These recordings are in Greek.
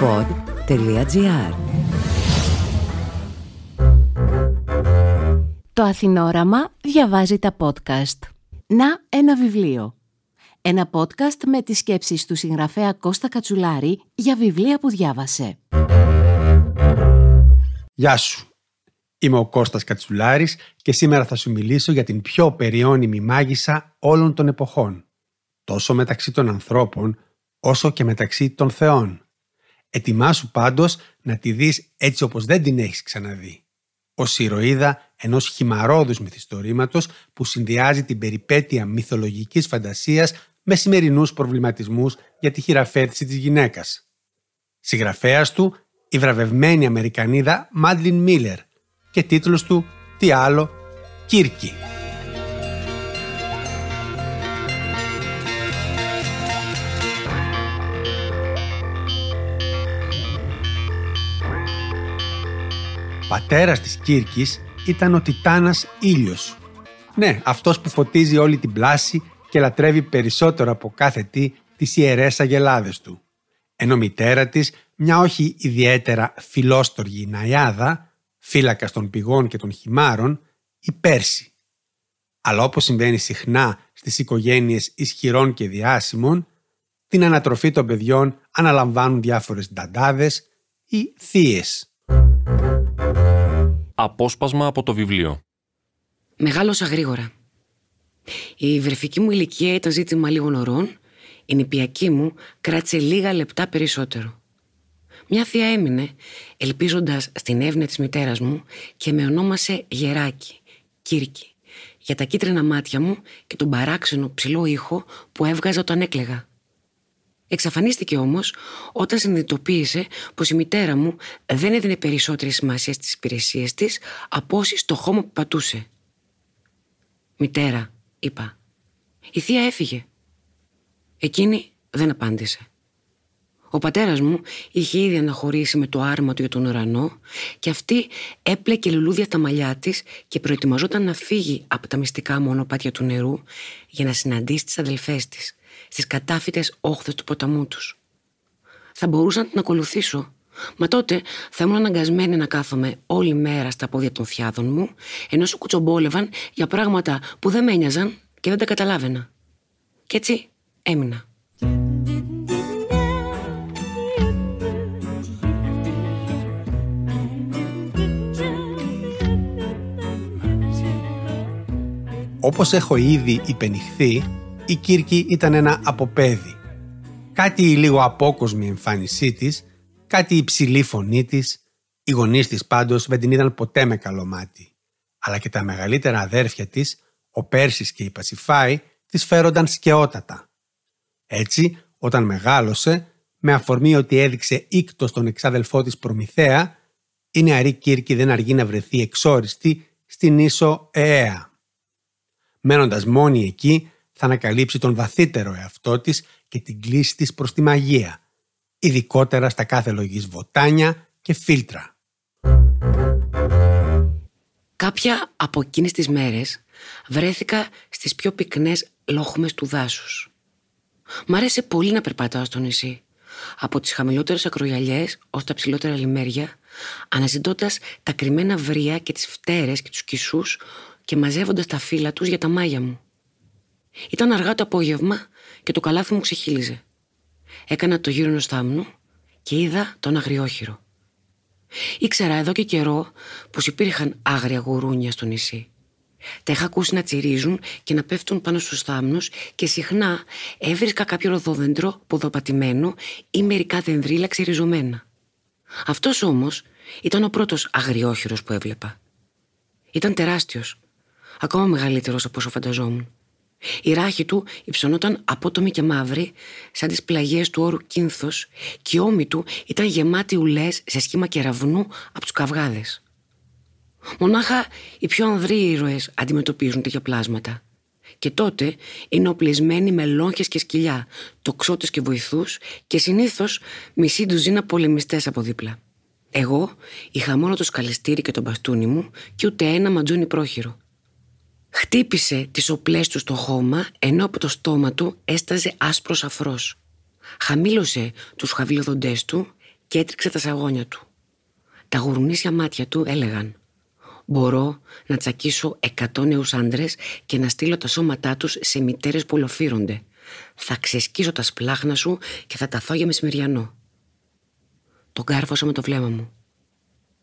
pod.gr Το Αθηνόραμα διαβάζει τα podcast. Να ένα βιβλίο. Ένα podcast με τις σκέψεις του συγγραφέα Κώστα Κατσουλάρη για βιβλία που διάβασε. Γεια σου. Είμαι ο Κώστας Κατσουλάρης και σήμερα θα σου μιλήσω για την πιο περιώνυμη μάγισσα όλων των εποχών. Τόσο μεταξύ των ανθρώπων όσο και μεταξύ των θεών. Ετοιμάσου πάντως να τη δεις έτσι όπως δεν την έχεις ξαναδεί. Ως ηρωίδα ενός χυμαρόδους μυθιστορήματος που συνδυάζει την περιπέτεια μυθολογικής φαντασίας με σημερινούς προβληματισμούς για τη χειραφέτηση της γυναίκας. Συγγραφέας του η βραβευμένη Αμερικανίδα Μάντλιν Μίλλερ και τίτλος του «Τι άλλο, Κίρκι». Πατέρας της Κύρκης ήταν ο Τιτάνας Ήλιος. Ναι, αυτός που φωτίζει όλη την πλάση και λατρεύει περισσότερο από κάθε τι τις ιερές αγελάδες του. Ενώ μητέρα της, μια όχι ιδιαίτερα φιλόστοργη Ναϊάδα, φύλακας των πηγών και των χυμάρων, η Πέρση. Αλλά όπως συμβαίνει συχνά στις οικογένειες ισχυρών και διάσημων, την ανατροφή των παιδιών αναλαμβάνουν διάφορες νταντάδες ή θείες. Απόσπασμα από το βιβλίο. Μεγάλωσα γρήγορα. Η βρεφική μου ηλικία ήταν ζήτημα λίγων ωρών, η νηπιακή μου κράτησε λίγα λεπτά περισσότερο. Μια θεία έμεινε, ελπίζοντας στην εύνοια της μητέρας μου και με ονόμασε Γεράκι, Κύρκη, για τα κίτρινα μάτια μου και τον παράξενο ψηλό ήχο που έβγαζα όταν έκλεγα. Εξαφανίστηκε όμως όταν συνειδητοποίησε πως η μητέρα μου δεν έδινε περισσότερη σημασία στις υπηρεσίες της από όσοι στο χώμα που πατούσε. «Μητέρα», είπα. «Η θεία έφυγε». Εκείνη δεν απάντησε. Ο πατέρας μου είχε ήδη αναχωρήσει με το άρμα του για τον ουρανό και αυτή έπλεκε λουλούδια τα μαλλιά της και προετοιμαζόταν να φύγει από τα μυστικά μονοπάτια του νερού για να συναντήσει τις αδελφές της στις κατάφυτες όχθες του ποταμού τους. Θα μπορούσα να την ακολουθήσω, μα τότε θα ήμουν αναγκασμένη να κάθομαι όλη μέρα στα πόδια των φιάδων μου, ενώ σου κουτσομπόλευαν για πράγματα που δεν με ένοιαζαν και δεν τα καταλάβαινα. Κι έτσι έμεινα. Όπως έχω ήδη υπενηχθεί, η Κύρκη ήταν ένα αποπέδι. Κάτι η λίγο απόκοσμη εμφάνισή της, κάτι η υψηλή φωνή της, οι γονείς της πάντως δεν την είδαν ποτέ με καλό μάτι. Αλλά και τα μεγαλύτερα αδέρφια της, ο Πέρσης και η Πασιφάη, της φέρονταν σκεότατα. Έτσι, όταν μεγάλωσε, με αφορμή ότι έδειξε ίκτο στον εξάδελφό της Προμηθέα, η νεαρή Κύρκη δεν αργεί να βρεθεί εξόριστη στην ίσο Εέα. Μένοντας μόνη εκεί, θα ανακαλύψει τον βαθύτερο εαυτό της και την κλίση της προς τη μαγεία, ειδικότερα στα κάθε λογής βοτάνια και φίλτρα. Κάποια από εκείνες τις μέρες βρέθηκα στις πιο πυκνές λόχμες του δάσους. Μ' άρεσε πολύ να περπατάω στο νησί. Από τις χαμηλότερες ακρογιαλιές ως τα ψηλότερα λιμέρια, αναζητώντας τα κρυμμένα βρία και τις φτέρες και τους κισούς και μαζεύοντας τα φύλλα τους για τα μάγια μου. Ήταν αργά το απόγευμα και το καλάθι μου ξεχύλιζε. Έκανα το γύρο ενό θάμνου και είδα τον αγριόχειρο. Ήξερα εδώ και καιρό πως υπήρχαν άγρια γουρούνια στο νησί. Τα είχα ακούσει να τσιρίζουν και να πέφτουν πάνω στους θάμνους και συχνά έβρισκα κάποιο ροδόδεντρο ποδοπατημένο ή μερικά δενδρίλα ξεριζωμένα. Αυτός όμως ήταν ο πρώτος αγριόχειρος που έβλεπα. Ήταν τεράστιος, ακόμα μεγαλύτερος από όσο φανταζόμουν. Η ράχη του υψωνόταν απότομη και μαύρη, σαν τις πλαγιές του όρου κίνθος και η ώμη του ήταν γεμάτη ουλές σε σχήμα κεραυνού από τους καυγάδες. Μονάχα οι πιο ανδροί ήρωες αντιμετωπίζουν τέτοια πλάσματα. Και τότε είναι οπλισμένοι με λόγχες και σκυλιά, τοξότες και βοηθούς και συνήθως μισή ντουζίνα πολεμιστές από δίπλα. Εγώ είχα μόνο το σκαλιστήρι και το μπαστούνι μου και ούτε ένα ματζούνι πρόχειρο. Χτύπησε τις οπλές του στο χώμα ενώ από το στόμα του έσταζε άσπρος αφρός. Χαμήλωσε τους χαβιλοδοντές του και έτριξε τα σαγόνια του. Τα γουρνίσια μάτια του έλεγαν «Μπορώ να τσακίσω εκατό νέους άντρες και να στείλω τα σώματά τους σε μητέρες που ολοφύρονται. Θα ξεσκίσω τα σπλάχνα σου και θα τα φάω για μεσημεριανό». Τον κάρφωσα με το βλέμμα μου.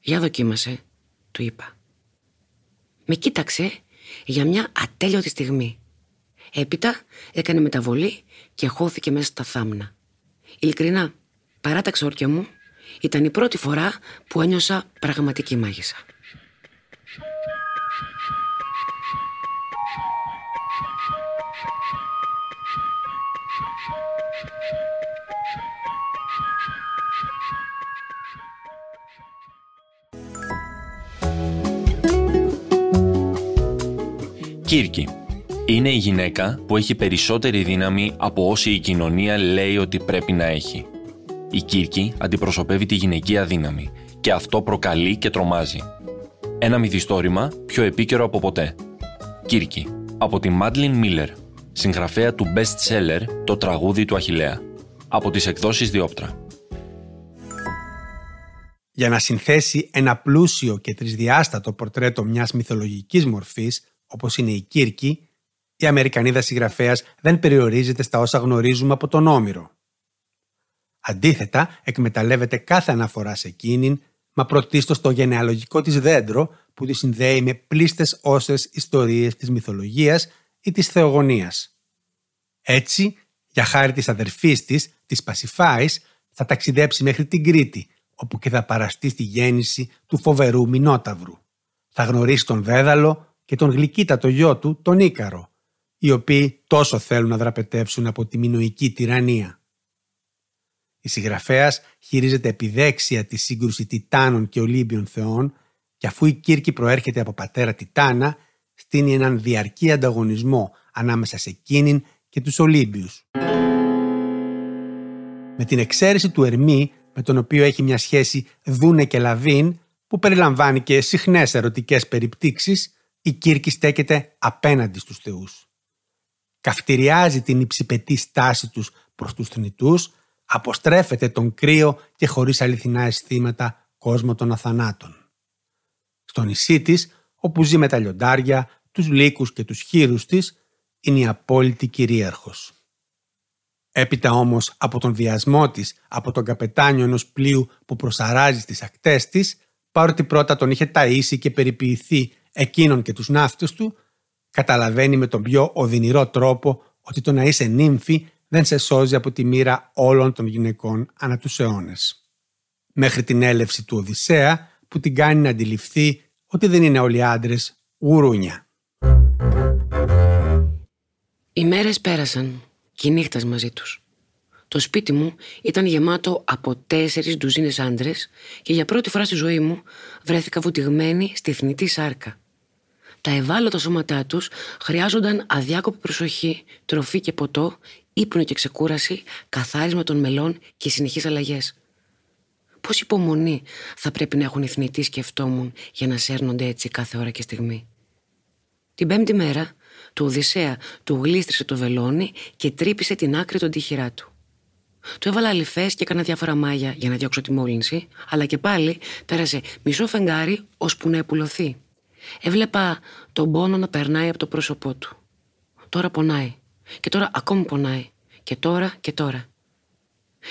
«Για δοκίμασε», του είπα. Με κοίταξε για μια ατέλειωτη στιγμή. Έπειτα έκανε μεταβολή και χώθηκε μέσα στα θάμνα. Ειλικρινά, παρά τα ξόρκια μου, ήταν η πρώτη φορά που ένιωσα πραγματική μάγισσα. Κύρκη. Είναι η γυναίκα που έχει περισσότερη δύναμη από όση η κοινωνία λέει ότι πρέπει να έχει. Η Κύρκη αντιπροσωπεύει τη γυναικεία δύναμη και αυτό προκαλεί και τρομάζει. Ένα μυθιστόρημα πιο επίκαιρο από ποτέ. Κύρκη. Από τη Μάντλιν Μίλλερ, συγγραφέα του best seller «Το τραγούδι του Αχιλέα». Από τις εκδόσεις Διόπτρα. Για να συνθέσει ένα πλούσιο και τρισδιάστατο πορτρέτο μιας μυθολογικής μορφής, όπως είναι η Κύρκη, η Αμερικανίδα συγγραφέας δεν περιορίζεται στα όσα γνωρίζουμε από τον Όμηρο. Αντίθετα, εκμεταλλεύεται κάθε αναφορά σε εκείνην, μα πρωτίστως το γενεαλογικό της δέντρο που τη συνδέει με πλήστες όσες ιστορίες της μυθολογίας ή της θεογονίας. Έτσι, για χάρη της αδερφής της, της Πασιφάης, θα ταξιδέψει μέχρι την Κρήτη, όπου και θα παραστεί στη γέννηση του φοβερού Μινόταυρου. Θα γνωρίσει τον Δέδαλο και τον γλυκύτατο γιο του, τον Ίκαρο, οι οποίοι τόσο θέλουν να δραπετεύσουν από τη μινοϊκή τυραννία. Η συγγραφέας χειρίζεται επιδέξια τη σύγκρουση Τιτάνων και Ολύμπιων θεών και αφού η Κύρκη προέρχεται από πατέρα Τιτάνα, στείνει έναν διαρκή ανταγωνισμό ανάμεσα σε εκείνην και τους Ολύμπιους. Με την εξαίρεση του Ερμή, με τον οποίο έχει μια σχέση Δούνε και Λαβίν, που περιλαμβάνει και συχνές ερωτικές περιπτύξεις, η Κύρκη στέκεται απέναντι στους θεούς. Καυτηριάζει την υψηπετή στάση τους προς τους θνητούς, αποστρέφεται τον κρύο και χωρίς αληθινά αισθήματα κόσμο των αθανάτων. Στο νησί της, όπου ζει με τα λιοντάρια, τους λύκους και τους χείρους της, είναι η απόλυτη κυρίαρχος. Έπειτα όμως από τον βιασμό της από τον καπετάνιο ενός πλοίου που προσαράζει στις ακτές της, παρότι πρώτα τον είχε ταΐσει και περιποιηθεί εκείνον και τους ναύτες του, καταλαβαίνει με τον πιο οδυνηρό τρόπο ότι το να είσαι νύμφη δεν σε σώζει από τη μοίρα όλων των γυναικών ανά τους αιώνες. Μέχρι την έλευση του Οδυσσέα που την κάνει να αντιληφθεί ότι δεν είναι όλοι άντρες γουρούνια. Οι μέρες πέρασαν και οι νύχτας μαζί τους. Το σπίτι μου ήταν γεμάτο από τέσσερις ντουζίνες άντρες και για πρώτη φορά στη ζωή μου βρέθηκα βουτυγμένη στη θνητή σάρκα. Τα ευάλωτα σώματά τους χρειάζονταν αδιάκοπη προσοχή, τροφή και ποτό, ύπνο και ξεκούραση, καθάρισμα των μελών και συνεχείς αλλαγές. Πώς υπομονή θα πρέπει να έχουν οι θνητοί σκεφτόμουν για να σέρνονται έτσι κάθε ώρα και στιγμή. Την πέμπτη μέρα, του Οδυσσέα του γλίστρισε το βελόνι και τρύπησε την άκρη των τύχηρά του. Του έβαλα αληφέ και έκανα διάφορα μάγια για να διώξω τη μόλυνση, αλλά και πάλι πέρασε μισό φεγγάρι ώσπου να επουλωθεί. Έβλεπα τον πόνο να περνάει από το πρόσωπό του. Τώρα πονάει. Και τώρα ακόμη πονάει. Και τώρα και τώρα.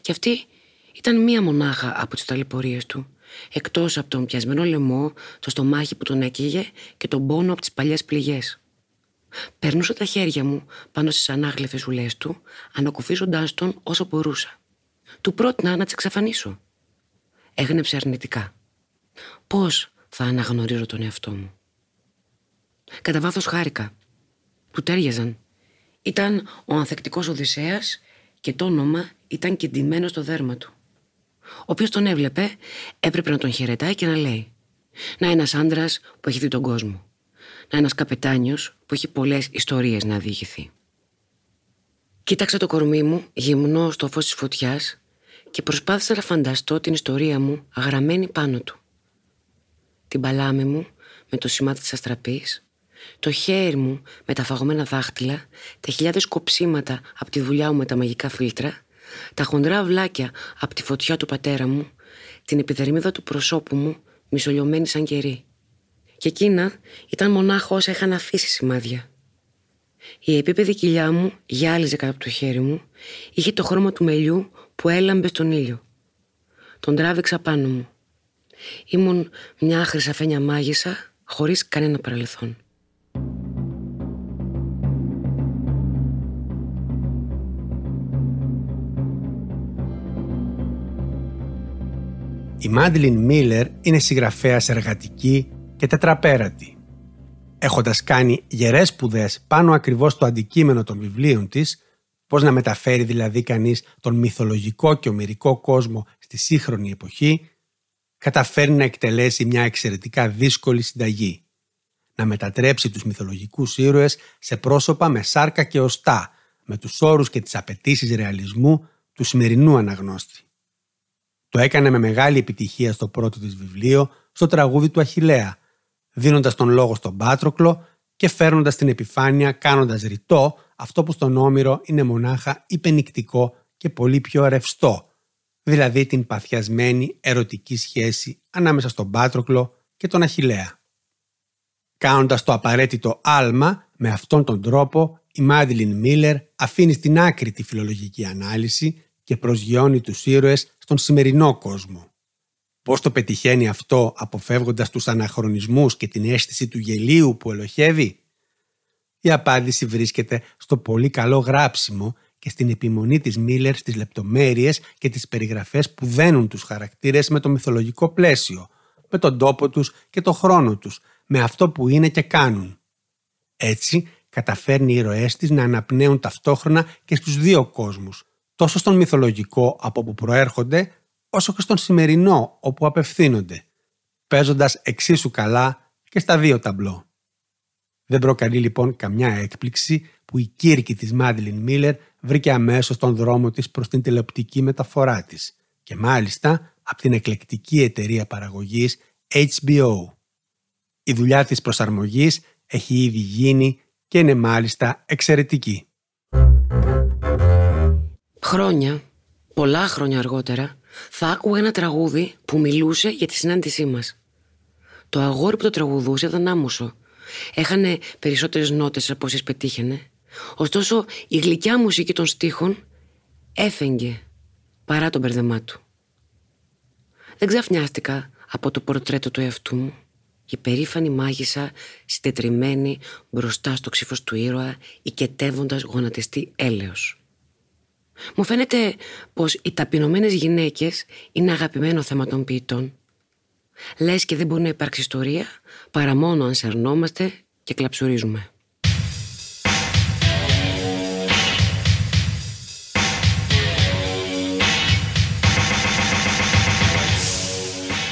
Και αυτή ήταν μία μονάχα από τις ταλαιπωρίες του. Εκτός από τον πιασμένο λαιμό, το στομάχι που τον έκαιγε και τον πόνο από τις παλιές πληγές. Περνούσα τα χέρια μου πάνω στις ανάγλεφες ουλές του, ανακουφίζοντάς τον όσο μπορούσα. Του πρότεινα να τις εξαφανίσω. Έγνεψε αρνητικά. Πώς θα αναγνωρίζω τον εαυτό μου. Κατά βάθος χάρηκα. Που τέριαζαν. Ήταν ο ανθεκτικός Οδυσσέας και το όνομα ήταν κεντυμένο στο δέρμα του. Όποιο τον έβλεπε έπρεπε να τον χαιρετάει και να λέει «Να ένας άντρας που έχει δει τον κόσμο. Να ένας καπετάνιος που έχει πολλές ιστορίες να διηγηθεί». Κοίταξα το κορμί μου γυμνό στο φως της φωτιάς και προσπάθησα να φανταστώ την ιστορία μου γραμμένη πάνω του. Την παλάμη μου με το σημάδι της αστραπής, το χέρι μου με τα φαγωμένα δάχτυλα, τα χιλιάδες κοψίματα από τη δουλειά μου με τα μαγικά φίλτρα, τα χοντρά βλάκια από τη φωτιά του πατέρα μου, την επιδερμίδα του προσώπου μου, μισολιωμένη σαν κερί. Και εκείνα ήταν μονάχα όσα είχαν αφήσει σημάδια. Η επίπεδη κοιλιά μου γυάλιζε κάτω από το χέρι μου, είχε το χρώμα του μελιού που έλαμπε στον ήλιο. Τον τράβηξα πάνω μου. Ήμουν μια χρυσαφένια μάγισσα χωρίς κανένα παρελθόν. Η Μάντλιν Μίλλερ είναι συγγραφέας εργατική και τετραπέρατη. Έχοντας κάνει γερές σπουδές πάνω ακριβώς στο αντικείμενο των βιβλίων της, πώς να μεταφέρει δηλαδή κανείς τον μυθολογικό και ομυρικό κόσμο στη σύγχρονη εποχή, καταφέρει να εκτελέσει μια εξαιρετικά δύσκολη συνταγή. Να μετατρέψει τους μυθολογικούς ήρωες σε πρόσωπα με σάρκα και οστά, με τους όρους και τις απαιτήσεις ρεαλισμού του σημερινού αναγνώστη. Το έκανε με μεγάλη επιτυχία στο πρώτο της βιβλίο, στο τραγούδι του Αχιλέα, δίνοντας τον λόγο στον Πάτροκλο και φέρνοντας την επιφάνεια κάνοντας ρητό αυτό που στον Όμηρο είναι μονάχα υπενικτικό και πολύ πιο ρευστό, δηλαδή την παθιασμένη ερωτική σχέση ανάμεσα στον Πάτροκλο και τον Αχιλέα. Κάνοντας το απαραίτητο άλμα, με αυτόν τον τρόπο η Μάντιλιν Μίλλερ αφήνει στην άκρη τη φιλολογική ανάλυση και προσγειώνει τους ήρωες στον σημερινό κόσμο. Πώς το πετυχαίνει αυτό αποφεύγοντας τους αναχρονισμούς και την αίσθηση του γελίου που ελοχεύει; Η απάντηση βρίσκεται στο πολύ καλό γράψιμο και στην επιμονή της Μίλλερ στις λεπτομέρειες και τις περιγραφές που δένουν τους χαρακτήρες με το μυθολογικό πλαίσιο, με τον τόπο τους και το χρόνο τους, με αυτό που είναι και κάνουν. Έτσι, καταφέρνει οι ηρωές της να αναπνέουν ταυτόχρονα και στους δύο κόσμους, τόσο στον μυθολογικό από που προέρχονται, όσο και στον σημερινό όπου απευθύνονται, παίζοντας εξίσου καλά και στα δύο ταμπλό. Δεν προκαλεί λοιπόν καμιά έκπληξη που η κήρυκη της Μάντιλιν Μίλλερ βρήκε αμέσως τον δρόμο της προς την τηλεοπτική μεταφορά της και μάλιστα από την εκλεκτική εταιρεία παραγωγής HBO. Η δουλειά της προσαρμογής έχει ήδη γίνει και είναι μάλιστα εξαιρετική. Χρόνια, πολλά χρόνια αργότερα, θα άκουγα ένα τραγούδι που μιλούσε για τη συνάντησή μας. Το αγόρι που το τραγουδούσε ήταν άμμοσο. Έχανε περισσότερες νότες από όσες πετύχαινε. Ωστόσο, η γλυκιά μουσική των στίχων έφεγγε παρά τον μπερδεμά του. Δεν ξαφνιάστηκα από το πορτρέτο του εαυτού μου. Η περήφανη μάγισσα συντετριμένη μπροστά στο ξύφος του ήρωα οικετεύοντας γονατιστή έλεος. Μου φαίνεται πως οι ταπεινωμένες γυναίκες είναι αγαπημένο θέμα των ποιητών. Λες και δεν μπορεί να υπάρξει ιστορία παρά μόνο αν σερνόμαστε και κλαψουρίζουμε.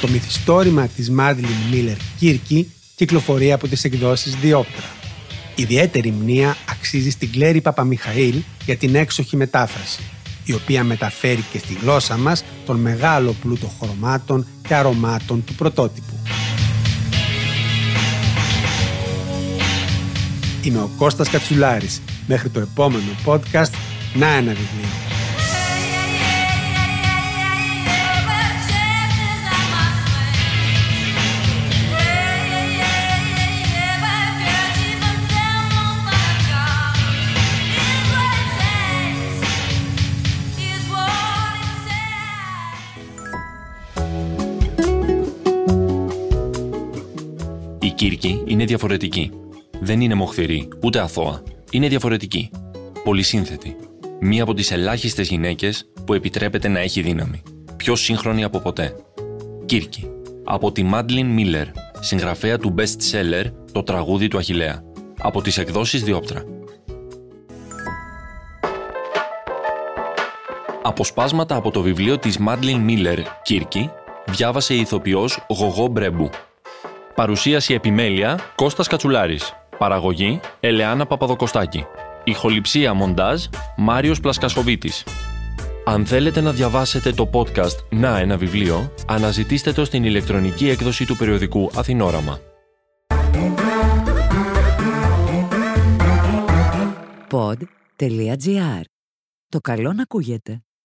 Το μυθιστόρημα της Μάντλιν Μίλλερ Κίρκη κυκλοφορεί από τις εκδόσεις Διόπτρα. Ιδιαίτερη μνήα αξίζει στην Κλέρη Παπαμιχαήλ για την έξοχη μετάφραση, η οποία μεταφέρει και στη γλώσσα μας τον μεγάλο πλούτο χρωμάτων και αρωμάτων του πρωτότυπου. Είμαι ο Κώστας Κατσουλάρης. Μέχρι το επόμενο podcast, να ένα βιβλίο. Κύρκη είναι διαφορετική. Δεν είναι μοχθηρή, ούτε αθώα. Είναι διαφορετική. Πολυσύνθετη. Μία από τις ελάχιστες γυναίκες που επιτρέπεται να έχει δύναμη. Πιο σύγχρονη από ποτέ. Κύρκη. Από τη Μάντλιν Μίλλερ, συγγραφέα του best seller Το τραγούδι του Αχηλέα. Από τις εκδόσεις Διόπτρα. Αποσπάσματα από το βιβλίο της Μάντλιν Μίλλερ Κύρκη διάβασε η ηθοποιός Γογό Μπρέμπου Παρουσίαση επιμέλεια Κώστας Κατσουλάρης. Παραγωγή Ελεάνα Παπαδοκοστάκη. Ηχοληψία μοντάζ Μάριος Πλασκασοβίτης. Αν θέλετε να διαβάσετε το podcast «Να ένα βιβλίο», αναζητήστε το στην ηλεκτρονική έκδοση του περιοδικού Αθηνόραμα. Pod.gr. Το καλό να ακούγεται.